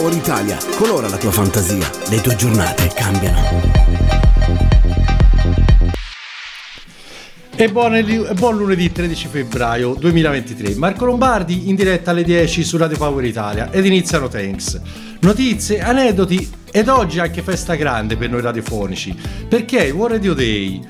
Power Italia, colora la tua fantasia, le tue giornate cambiano. E buon, buon, lunedì 13 febbraio 2023. Marco Lombardi in diretta alle 10 su Radio Power Italia ed iniziano Thanks. Notizie, aneddoti ed oggi anche festa grande per noi radiofonici perché è World Radio Day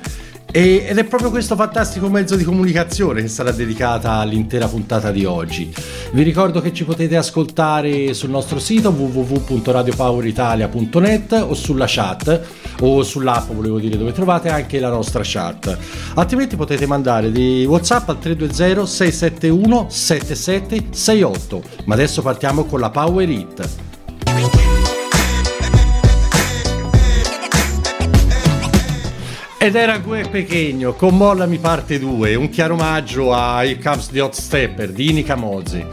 ed è proprio questo fantastico mezzo di comunicazione che sarà dedicata all'intera puntata di oggi. Vi ricordo che ci potete ascoltare sul nostro sito www.radiopoweritalia.net o sulla chat o sull'app, volevo dire, dove trovate anche la nostra chat. Altrimenti potete mandare dei WhatsApp al 320 671 7768. Ma adesso partiamo con la Power It. Ed era Gue Pechegno con Mollami parte 2, un chiaro omaggio a Here Comes the Hot Stepper di Inica Mozzi.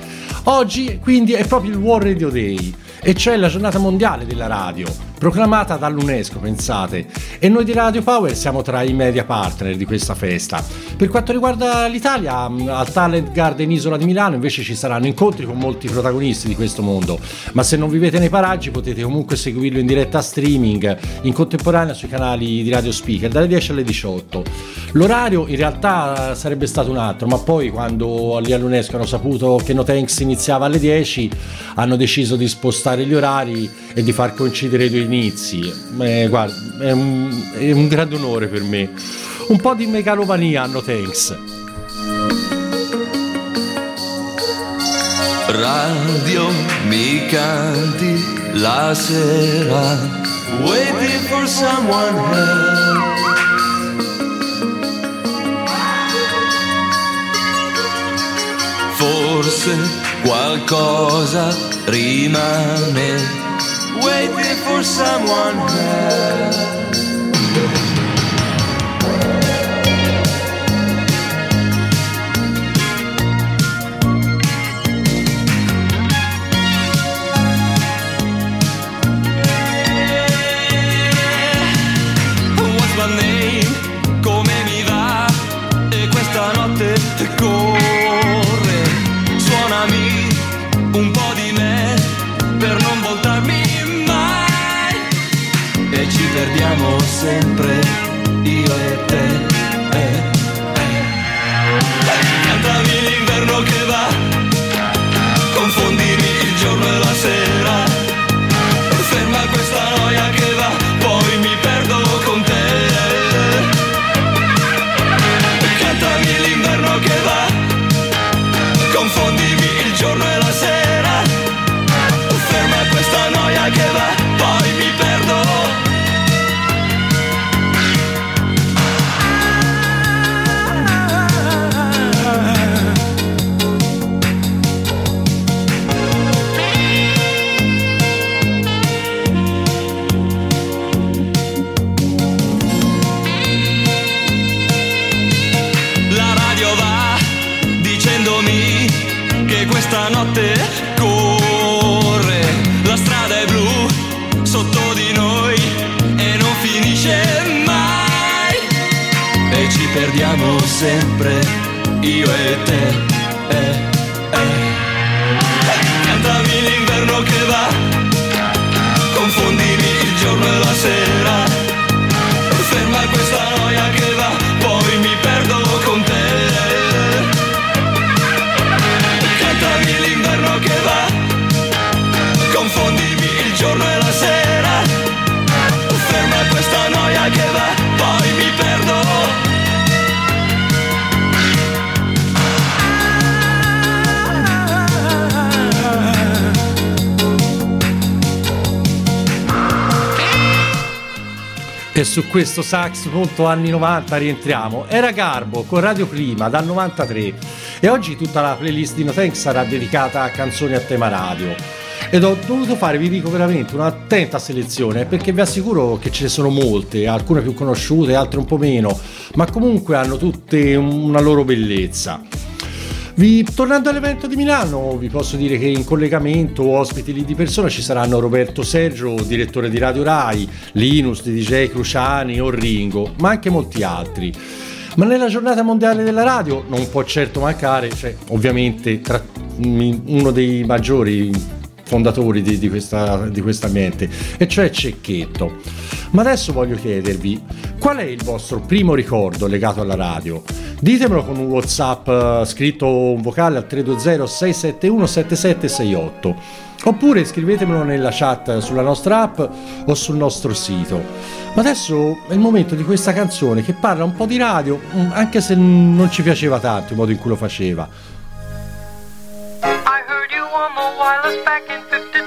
Oggi quindi è proprio il War Radio Day e c'è la giornata mondiale della radio proclamata dall'UNESCO, pensate. E noi di Radio Power siamo tra i media partner di questa festa. Per quanto riguarda l'Italia, al Talent Garden Isola di Milano invece ci saranno incontri con molti protagonisti di questo mondo, ma se non vivete nei paraggi potete comunque seguirlo in diretta streaming in contemporanea sui canali di Radio Speaker dalle 10 alle 18. L'orario in realtà sarebbe stato un altro, ma poi quando lì all'UNESCO hanno saputo che No Thanks iniziava alle 10, hanno deciso di spostare gli orari e di far coincidere i due inizi. Eh, guarda, è un, è un grande onore per me. Un po' di megalomania hanno thanks. Radio mi canti la sera, waiting for someone else. Forse qualcosa rimane waiting for someone else. Perdiamo sempre, io e te. Eh, eh. Cantami l'inverno che va, confondimi il giorno e la sera. Ferma questa noia che va, E su questo sax molto anni 90 rientriamo. Era Garbo con Radio Clima dal 93 e oggi tutta la playlist di No Thanks sarà dedicata a canzoni a tema radio. Ed ho dovuto fare, vi dico veramente, un'attenta selezione perché vi assicuro che ce ne sono molte, alcune più conosciute, altre un po' meno, ma comunque hanno tutte una loro bellezza. Vi, tornando all'evento di Milano, vi posso dire che in collegamento ospiti lì di persona ci saranno Roberto Sergio, direttore di Radio Rai, Linus, DJ Cruciani o Ringo, ma anche molti altri. Ma nella giornata mondiale della radio non può certo mancare, cioè, ovviamente tra, uno dei maggiori fondatori di, di questo ambiente, e cioè Cecchetto. Ma adesso voglio chiedervi qual è il vostro primo ricordo legato alla radio? Ditemelo con un WhatsApp uh, scritto un vocale al 320 671 7768 oppure scrivetemelo nella chat sulla nostra app o sul nostro sito. Ma adesso è il momento di questa canzone che parla un po' di radio, mm, anche se non ci piaceva tanto il modo in cui lo faceva. I heard you on the wireless back in 52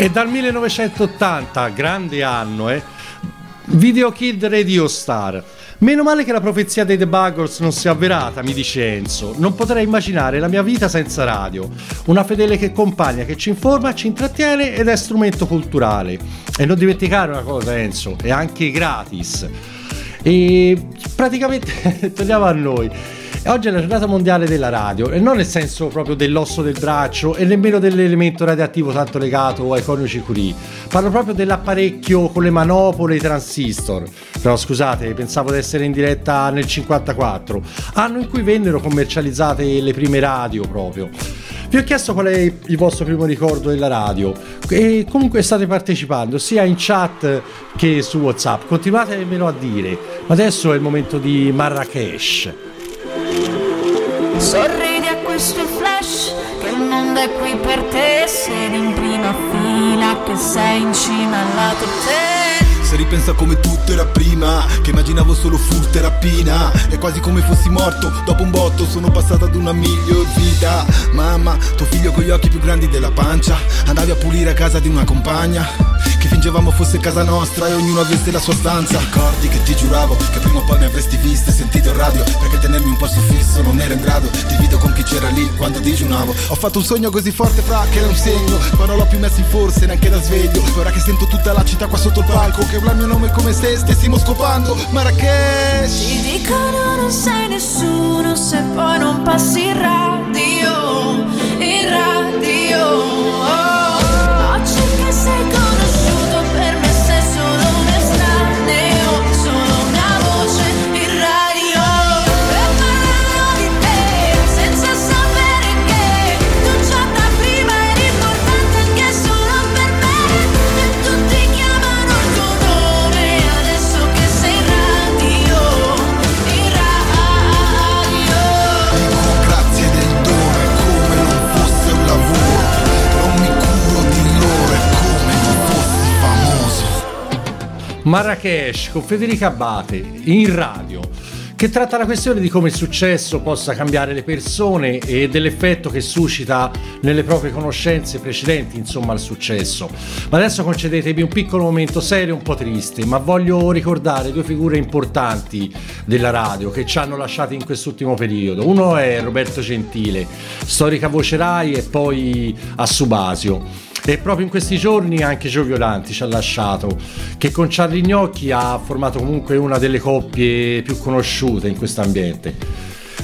E dal 1980, grande anno, eh, Video Kid Radio Star. Meno male che la profezia dei The Buggles non si è avverata, mi dice Enzo. Non potrei immaginare la mia vita senza radio. Una fedele che compagna, che ci informa, ci intrattiene ed è strumento culturale. E non dimenticare una cosa, Enzo, è anche gratis. E praticamente torniamo a noi. Oggi è la giornata mondiale della radio e non nel senso proprio dell'osso del braccio e nemmeno dell'elemento radioattivo tanto legato ai coniugi Curie. Parlo proprio dell'apparecchio con le manopole e i transistor. Però scusate, pensavo di essere in diretta nel 54, anno in cui vennero commercializzate le prime radio proprio. Vi ho chiesto qual è il vostro primo ricordo della radio e comunque state partecipando sia in chat che su WhatsApp. Continuatemelo a dire. Ma adesso è il momento di Marrakesh. Sorridi a questo flash che il mondo è qui per te, sei in prima fila che sei in cima alla top se ripensa come tutto era prima Che immaginavo solo furto e rapina È quasi come fossi morto Dopo un botto sono passato ad una miglior vita. Mamma, tuo figlio con gli occhi più grandi della pancia Andavi a pulire a casa di una compagna Che fingevamo fosse casa nostra e ognuno avesse la sua stanza. Ricordi che ti giuravo che prima o poi mi avresti visto e sentito il radio Perché tenermi un posto fisso non ero in grado. Divido con chi c'era lì quando digiunavo. Ho fatto un sogno così forte fra che era un segno Poi non l'ho più messo in forse neanche da sveglio. Ora che sento tutta la città qua sotto il palco Che urla il mio nome come se stessimo scopando Marrakesh. Ti dicono non sei nessuno se poi non passi in radio In radio. Oh. Marrakesh con Federica Abate in radio che tratta la questione di come il successo possa cambiare le persone e dell'effetto che suscita nelle proprie conoscenze precedenti, insomma, al successo. Ma adesso concedetemi un piccolo momento serio un po' triste, ma voglio ricordare due figure importanti della radio che ci hanno lasciati in quest'ultimo periodo. Uno è Roberto Gentile, storica voce Rai e poi a Subasio. E proprio in questi giorni anche Gio Violanti ci ha lasciato, che con Charlie Gnocchi ha formato comunque una delle coppie più conosciute in questo ambiente.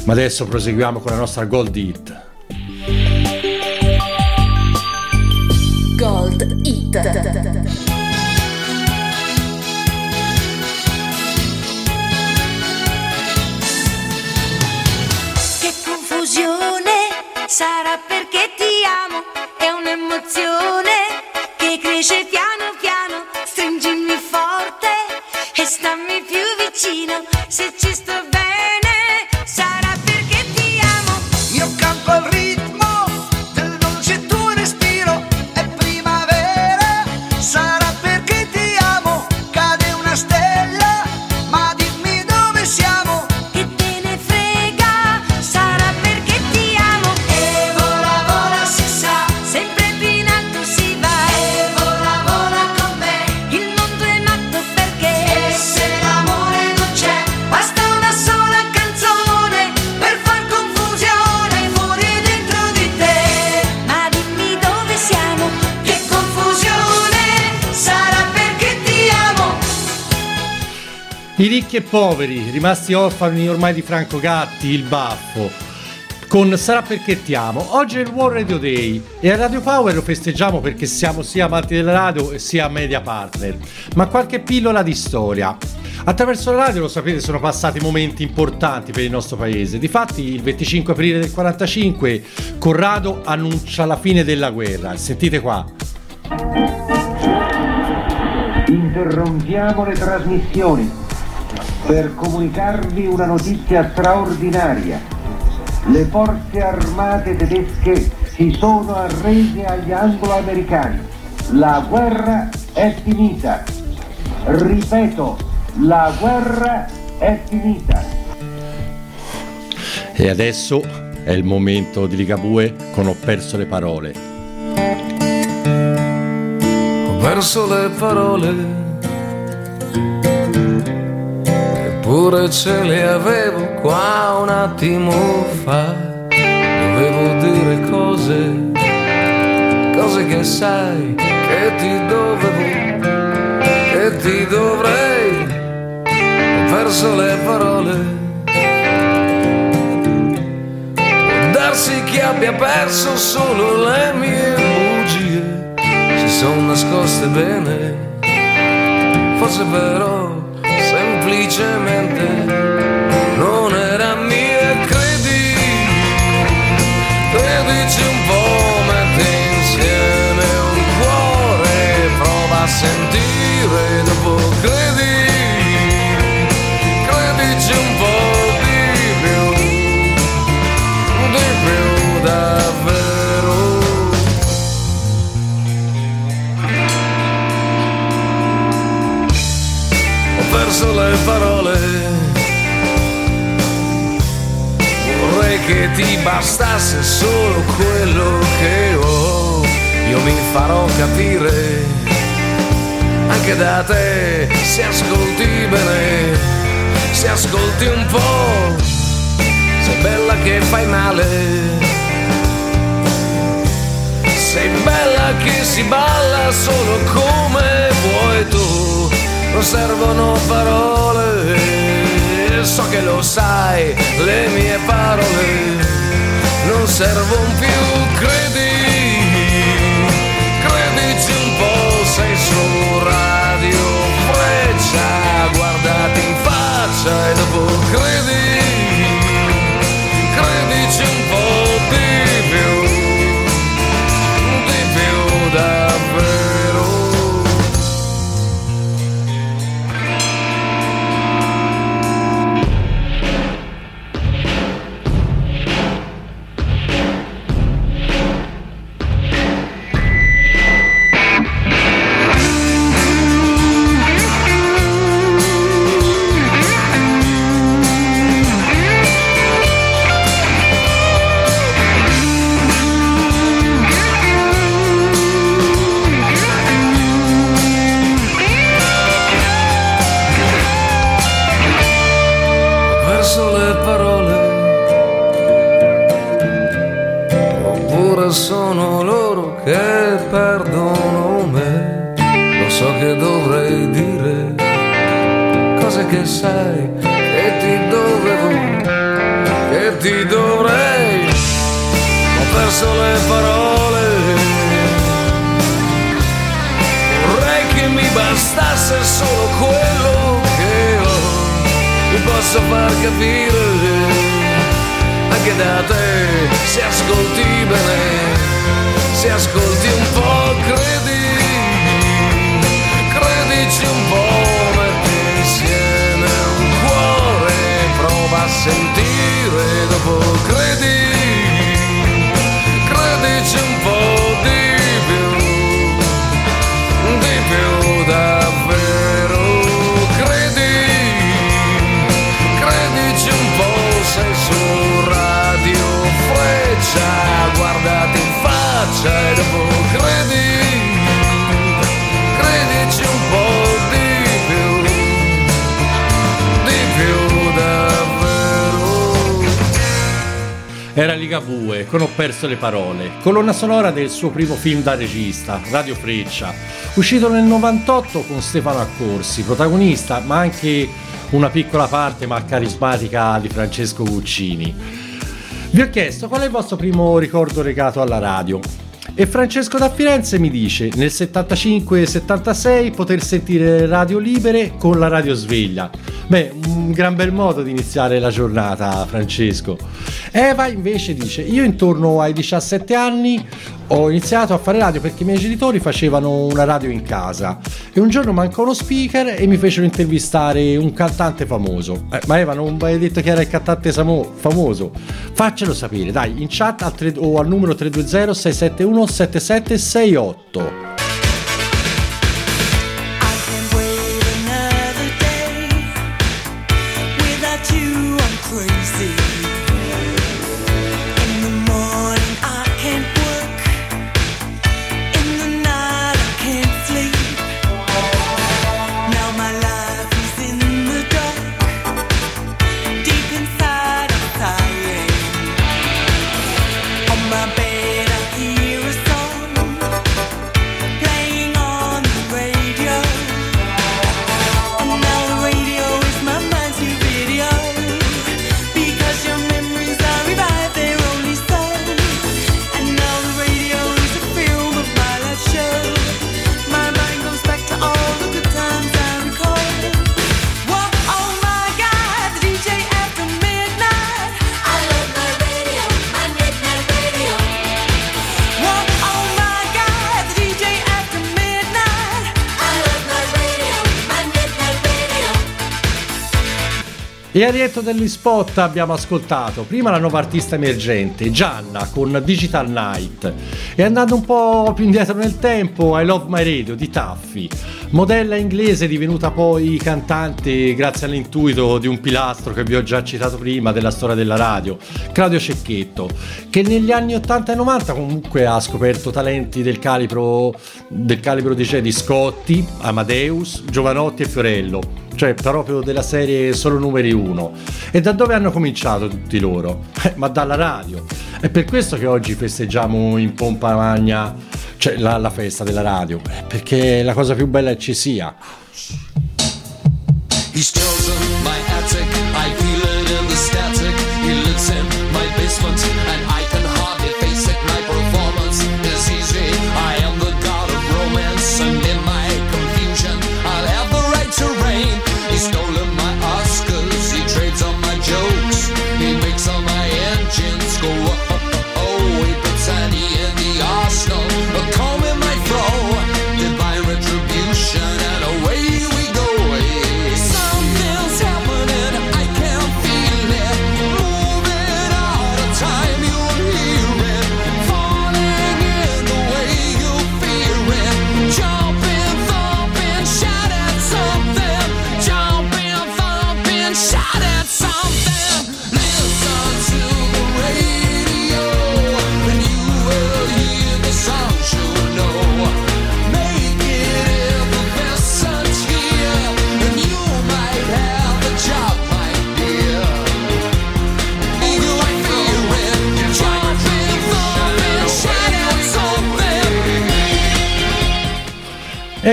Ma adesso proseguiamo con la nostra Gold Hit. Gold Hit. Che confusione sarà perché ti amo, è un'emozione che cresce piano piano, stringimi forte e stammi più vicino, ricchi e poveri, rimasti orfani ormai di Franco Gatti, il baffo. Con Sarà perché ti amo. Oggi è il World Radio Day e a Radio Power lo festeggiamo perché siamo sia amanti della radio sia media partner. Ma qualche pillola di storia. Attraverso la radio, lo sapete, sono passati momenti importanti per il nostro paese. Difatti, il 25 aprile del 45 Corrado annuncia la fine della guerra. Sentite qua. Interrompiamo le trasmissioni per comunicarvi una notizia straordinaria. Le forze armate tedesche si sono arrese agli anglo-americani. La guerra è finita. Ripeto, la guerra è finita. E adesso è il momento di Ligabue con Ho perso le parole. Ho perso le parole, eppure ce le avevo qua un attimo fa. Dovevo dire cose, cose che sai che ti dovevo, che ti dovrei. Ho perso le parole. Darsi che abbia perso solo le mie bugie, si sono nascoste bene, forse però semplicemente non da te se ascolti bene, se ascolti un po'. Sei bella che fai male. Sei bella che si balla solo come vuoi tu, non servono parole, so che lo sai, le mie parole non servono più, credi, credici un po', sei su radio freccia, guardati in faccia e dopo credi, anche da te se ascolti bene, se ascolti un po', credi, credici un po', era Ligabue con Ho perso le parole, colonna sonora del suo primo film da regista, Radio Freccia, uscito nel 98 con Stefano Accorsi, protagonista, ma anche una piccola parte ma carismatica di Francesco Guccini. Vi ho chiesto qual è il vostro primo ricordo legato alla radio. E Francesco da Firenze mi dice nel 75-76 poter sentire radio libere con la radio sveglia. Beh, un gran bel modo di iniziare la giornata, Francesco. Eva invece dice: Io intorno ai 17 anni ho iniziato a fare radio perché i miei genitori facevano una radio in casa e un giorno mancò uno speaker e mi fecero intervistare un cantante famoso. Eh, ma Eva non mi hai detto che era il cantante samo- famoso? Faccelo sapere, dai, in chat al tre- o al numero 320 671 7768. E a rientro degli spot abbiamo ascoltato prima la nuova artista emergente, Gianna, con Digital Night. E andando un po' più indietro nel tempo, I Love My Radio di Taffi. Modella inglese divenuta poi cantante grazie all'intuito di un pilastro che vi ho già citato prima della storia della radio, Claudio Cecchetto, che negli anni 80 e 90 comunque ha scoperto talenti del calibro, del calibro di Scotti, Amadeus, Giovanotti e Fiorello cioè proprio della serie solo numeri uno. E da dove hanno cominciato tutti loro? Eh, ma dalla radio. È per questo che oggi festeggiamo in pompa magna cioè, la, la festa della radio, perché la cosa più bella è ci sia. He's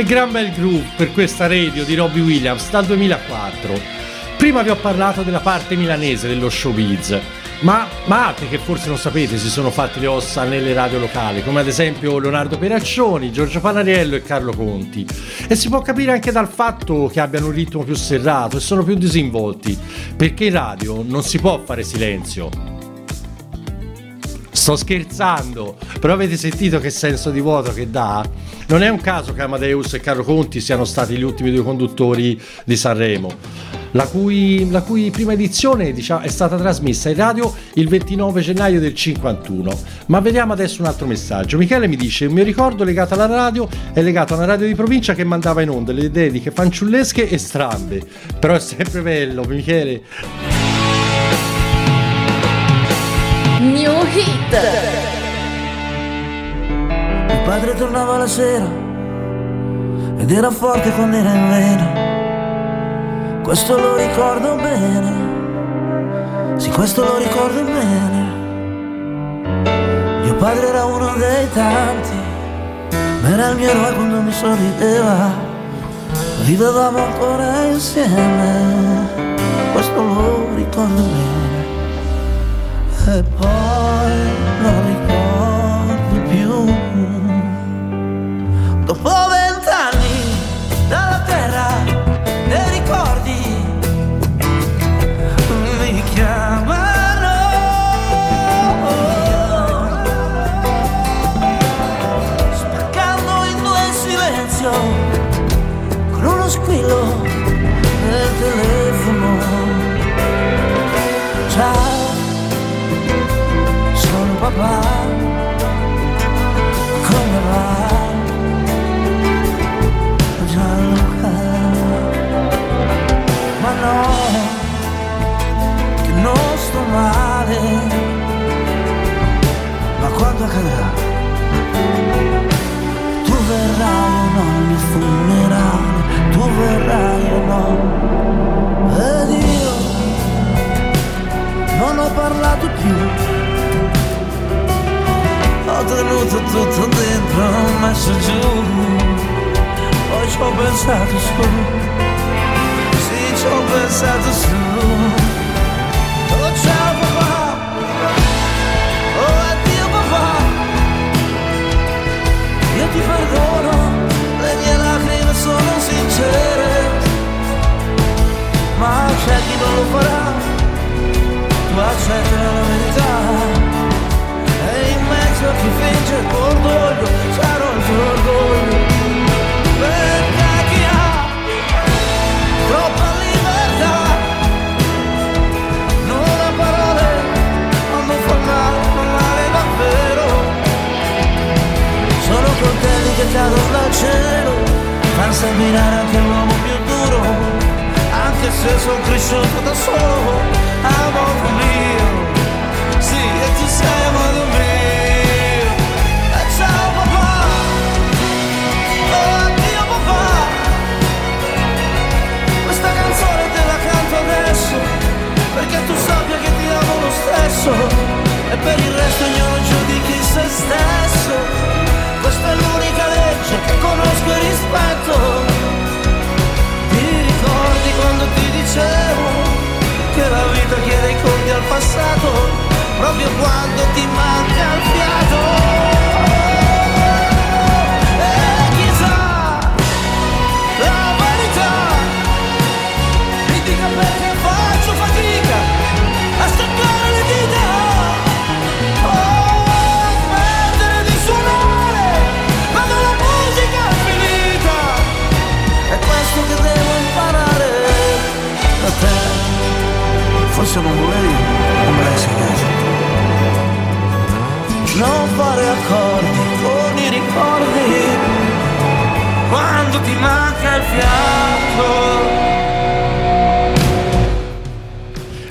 E gran bel groove per questa radio di Robbie Williams dal 2004. Prima vi ho parlato della parte milanese dello showbiz, ma, ma altri che forse non sapete si sono fatti le ossa nelle radio locali, come ad esempio Leonardo Peraccioni, Giorgio Panariello e Carlo Conti. E si può capire anche dal fatto che abbiano un ritmo più serrato e sono più disinvolti, perché in radio non si può fare silenzio. Sto scherzando, però avete sentito che senso di vuoto che dà? Non è un caso che Amadeus e Carlo Conti siano stati gli ultimi due conduttori di Sanremo, la cui, la cui prima edizione diciamo, è stata trasmessa in radio il 29 gennaio del 51. Ma vediamo adesso un altro messaggio. Michele mi dice: Un mio ricordo legato alla radio è legato a una radio di provincia che mandava in onda le dediche fanciullesche e strambe. Però è sempre bello, Michele. New Hit. Mio padre tornava la sera ed era forte quando era in vena. Questo lo ricordo bene. Sì, questo lo ricordo bene. padre era uno dei tanti, ma era il mio eroe quando mi sorrideva. Vivevamo ancora insieme, questo lo ricordo bene. E Ho tenuto tutto dentro, ho messo giù. Poi ci ho pensato su. Sì, ci ho pensato su.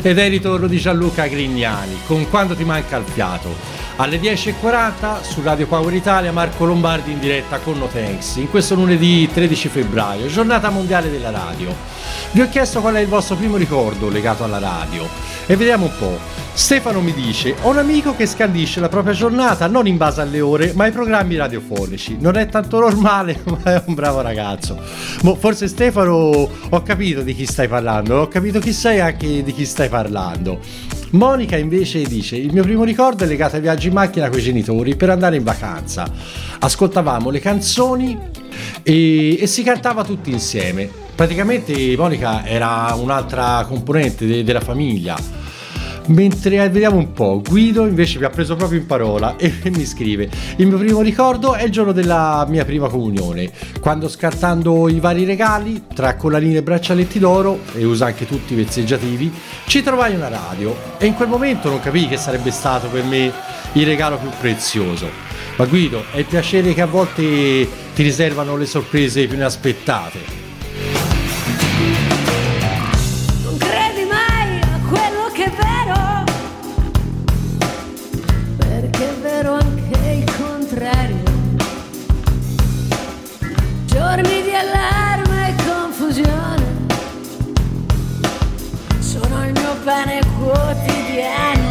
Ed è il ritorno di Gianluca Grignani con Quando ti manca il fiato. Alle 10.40 su Radio Power Italia Marco Lombardi in diretta con No in questo lunedì 13 febbraio, giornata mondiale della radio. Vi ho chiesto qual è il vostro primo ricordo legato alla radio e vediamo un po'. Stefano mi dice: Ho un amico che scandisce la propria giornata non in base alle ore, ma ai programmi radiofonici. Non è tanto normale, ma è un bravo ragazzo. Mo, forse Stefano ho capito di chi stai parlando, ho capito chi sei anche di chi stai parlando. Monica invece dice: Il mio primo ricordo è legato ai viaggi in macchina con i genitori per andare in vacanza. Ascoltavamo le canzoni e, e si cantava tutti insieme. Praticamente Monica era un'altra componente de- della famiglia. Mentre vediamo un po', Guido invece mi ha preso proprio in parola e mi scrive: Il mio primo ricordo è il giorno della mia prima comunione, quando scartando i vari regali, tra collanine e braccialetti d'oro, e usa anche tutti i vezzeggiativi, ci trovai una radio e in quel momento non capii che sarebbe stato per me il regalo più prezioso. Ma Guido, è il piacere che a volte ti riservano le sorprese più inaspettate. Mio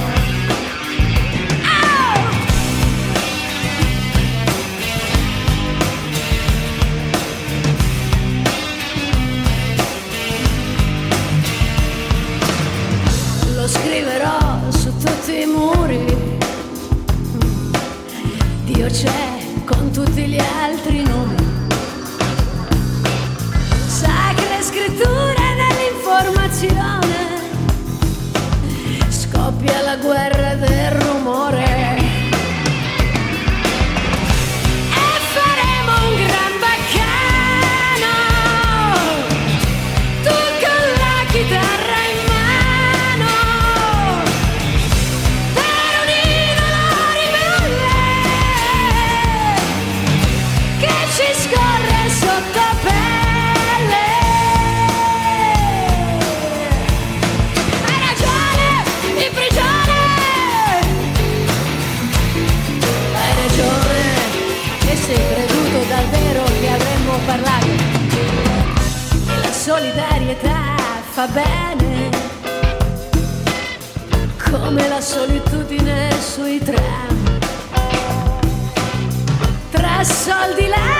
fa bene, come la solitudine sui tram. Tra soldi, lacrime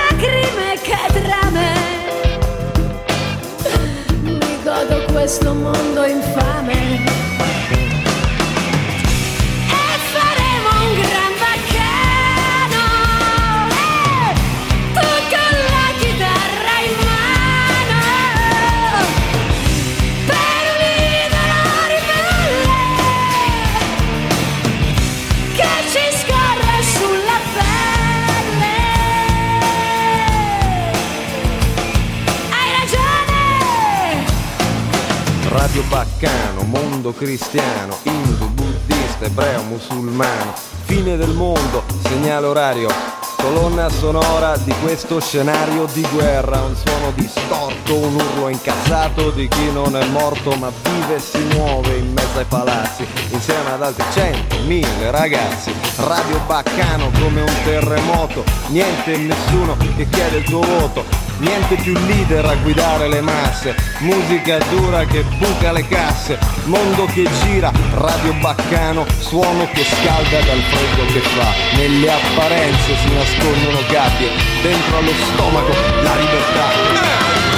cristiano, indo, buddista, ebreo, musulmano, fine del mondo, segnale orario, colonna sonora di questo scenario di guerra, un suono distorto, un urlo incazzato di chi non è morto ma vive e si muove in mezzo ai palazzi, insieme ad altri cento, mille ragazzi, Radio Baccano come un terremoto, niente e nessuno che chiede il tuo voto, Niente più leader a guidare le masse, musica dura che buca le casse, mondo che gira, radio baccano, suono che scalda dal freddo che fa. Nelle apparenze si nascondono gabbie, dentro allo stomaco la libertà.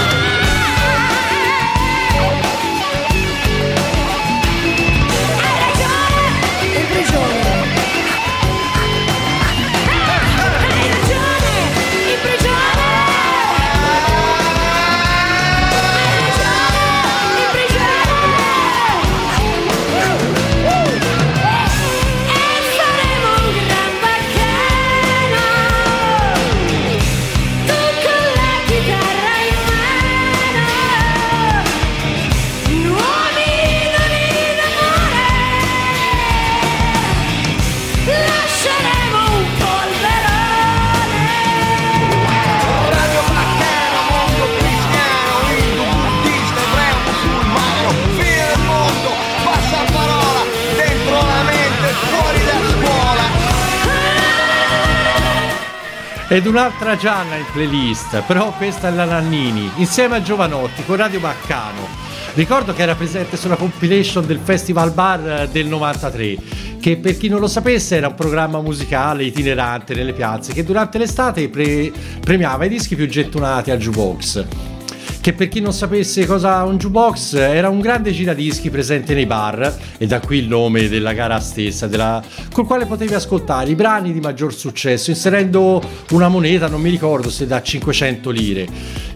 Ed un'altra Gianna in playlist, però questa è la Nannini, insieme a Giovanotti con Radio Baccano. Ricordo che era presente sulla compilation del Festival Bar eh, del 93, che per chi non lo sapesse era un programma musicale itinerante nelle piazze che durante l'estate pre- premiava i dischi più gettonati al jukebox. Che per chi non sapesse cosa un jukebox era un grande giradischi presente nei bar, e da qui il nome della gara stessa, della- col quale potevi ascoltare i brani di maggior successo, inserendo una moneta, non mi ricordo se da 500 lire.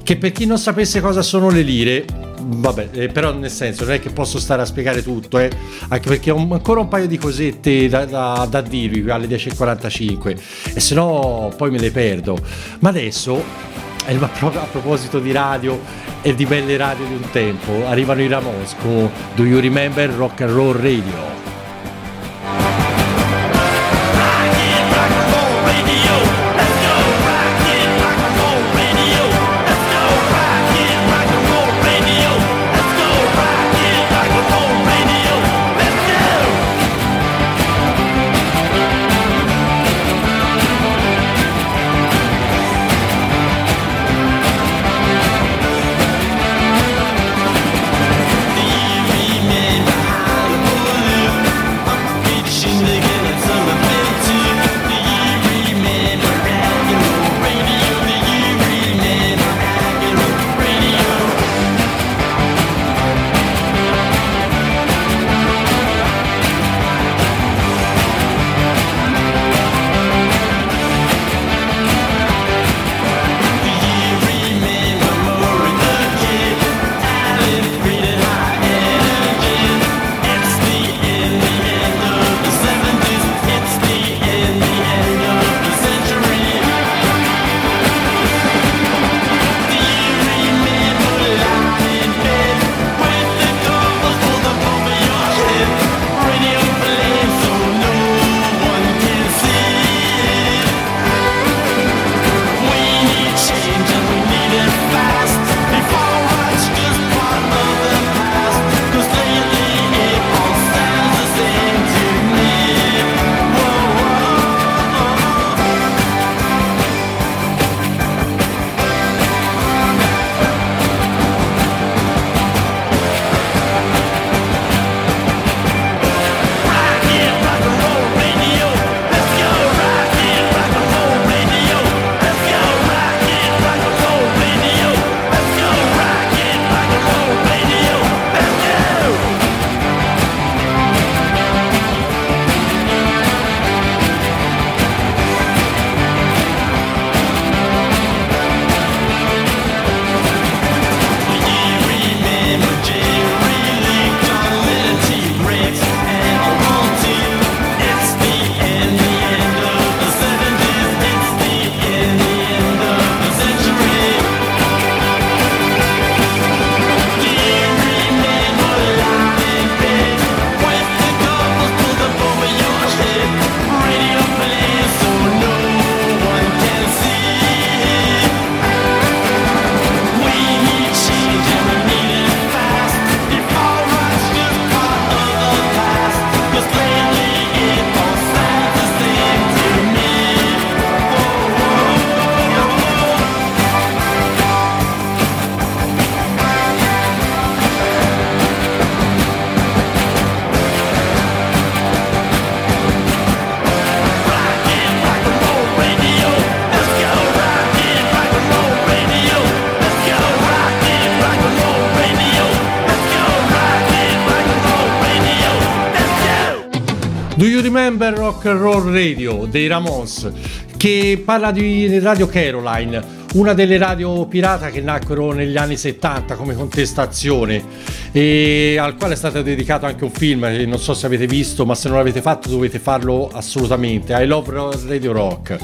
Che per chi non sapesse cosa sono le lire, vabbè, eh, però nel senso non è che posso stare a spiegare tutto, eh, anche perché ho ancora un paio di cosette da, da- da dirvi alle 10.45, e se no poi me le perdo. Ma adesso proprio a proposito di radio e di belle radio di un tempo, arrivano i Ramos con Do You Remember Rock and Roll Radio? Remember Rock and Roll Radio dei Ramones che parla di Radio Caroline, una delle radio pirata che nacquero negli anni 70 come contestazione e al quale è stato dedicato anche un film che non so se avete visto, ma se non l'avete fatto dovete farlo assolutamente. I Love Radio Rock.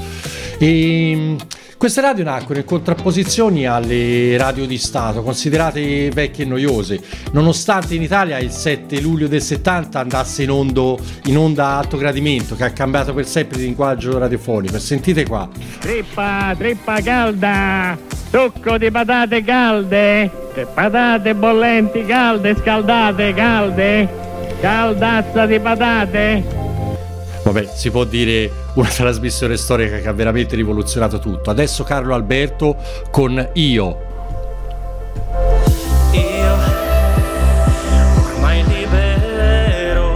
E, queste radio nacquero in contrapposizione alle radio di Stato, considerate vecchie e noiose, nonostante in Italia il 7 luglio del 70 andasse in, ondo, in onda alto gradimento, che ha cambiato per sempre il linguaggio radiofonico. Sentite qua. Trippa, trippa calda, succo di patate calde, patate bollenti calde, scaldate calde, caldazza di patate. Vabbè, si può dire una trasmissione storica che ha veramente rivoluzionato tutto. Adesso Carlo Alberto con Io. Io ormai libero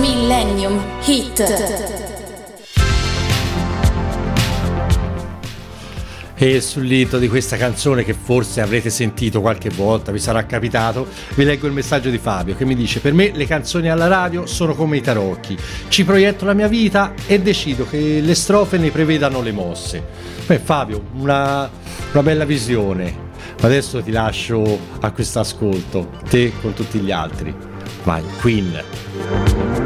Millennium Hit. E sul lito di questa canzone che forse avrete sentito qualche volta, vi sarà capitato, vi leggo il messaggio di Fabio che mi dice per me le canzoni alla radio sono come i tarocchi, ci proietto la mia vita e decido che le strofe ne prevedano le mosse. Beh Fabio, una, una bella visione, ma adesso ti lascio a questo ascolto, te con tutti gli altri. Vai, Queen.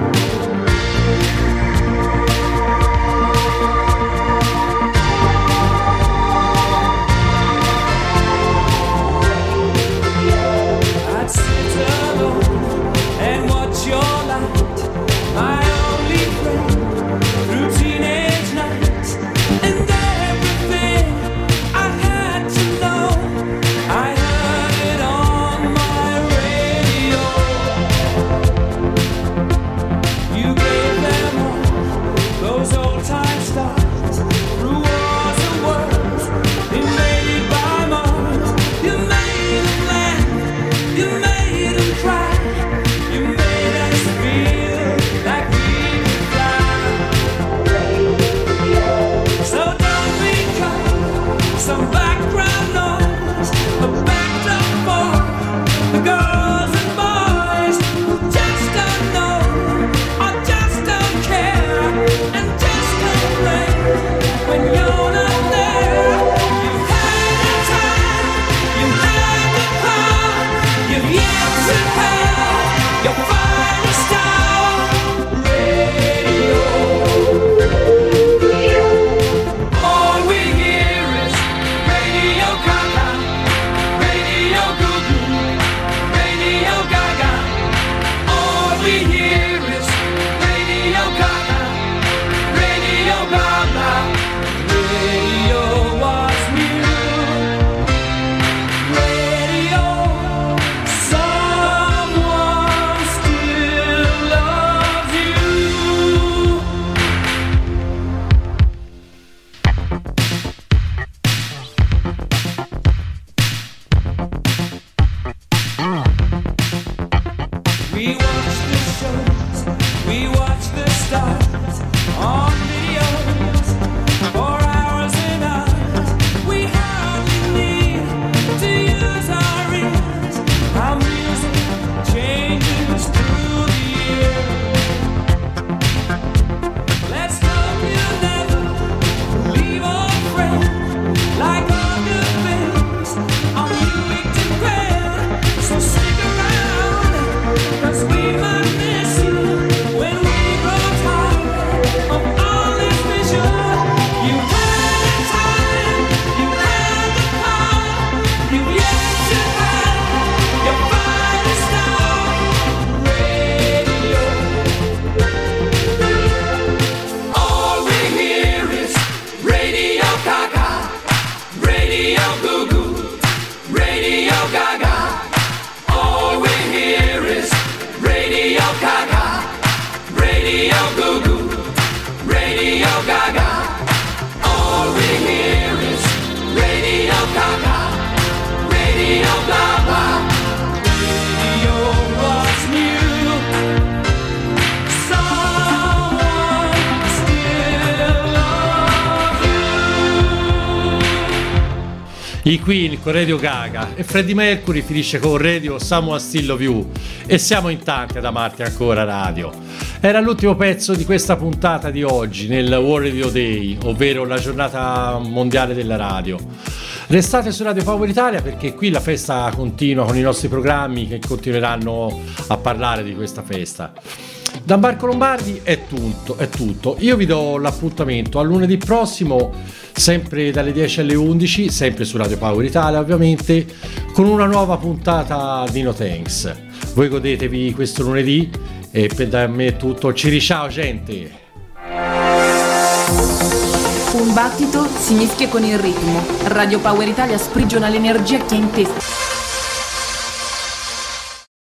Radio Goo Goo, Radio Gaga. All we hear is Radio Gaga, Radio blah blah. Radio was. I Queen con Radio Gaga e Freddie Mercury finisce con Radio Samuel Still of You e siamo in tanti ad amarti ancora radio. Era l'ultimo pezzo di questa puntata di oggi nel World Radio Day, ovvero la giornata mondiale della radio. Restate su Radio Power Italia perché qui la festa continua con i nostri programmi che continueranno a parlare di questa festa. Da Marco Lombardi è tutto, è tutto. Io vi do l'appuntamento a lunedì prossimo, sempre dalle 10 alle 11, sempre su Radio Power Italia ovviamente, con una nuova puntata di No Thanks. Voi godetevi questo lunedì e per da me è tutto. Ci riciao gente! Un battito si mischia con il ritmo. Radio Power Italia sprigiona l'energia che è in te.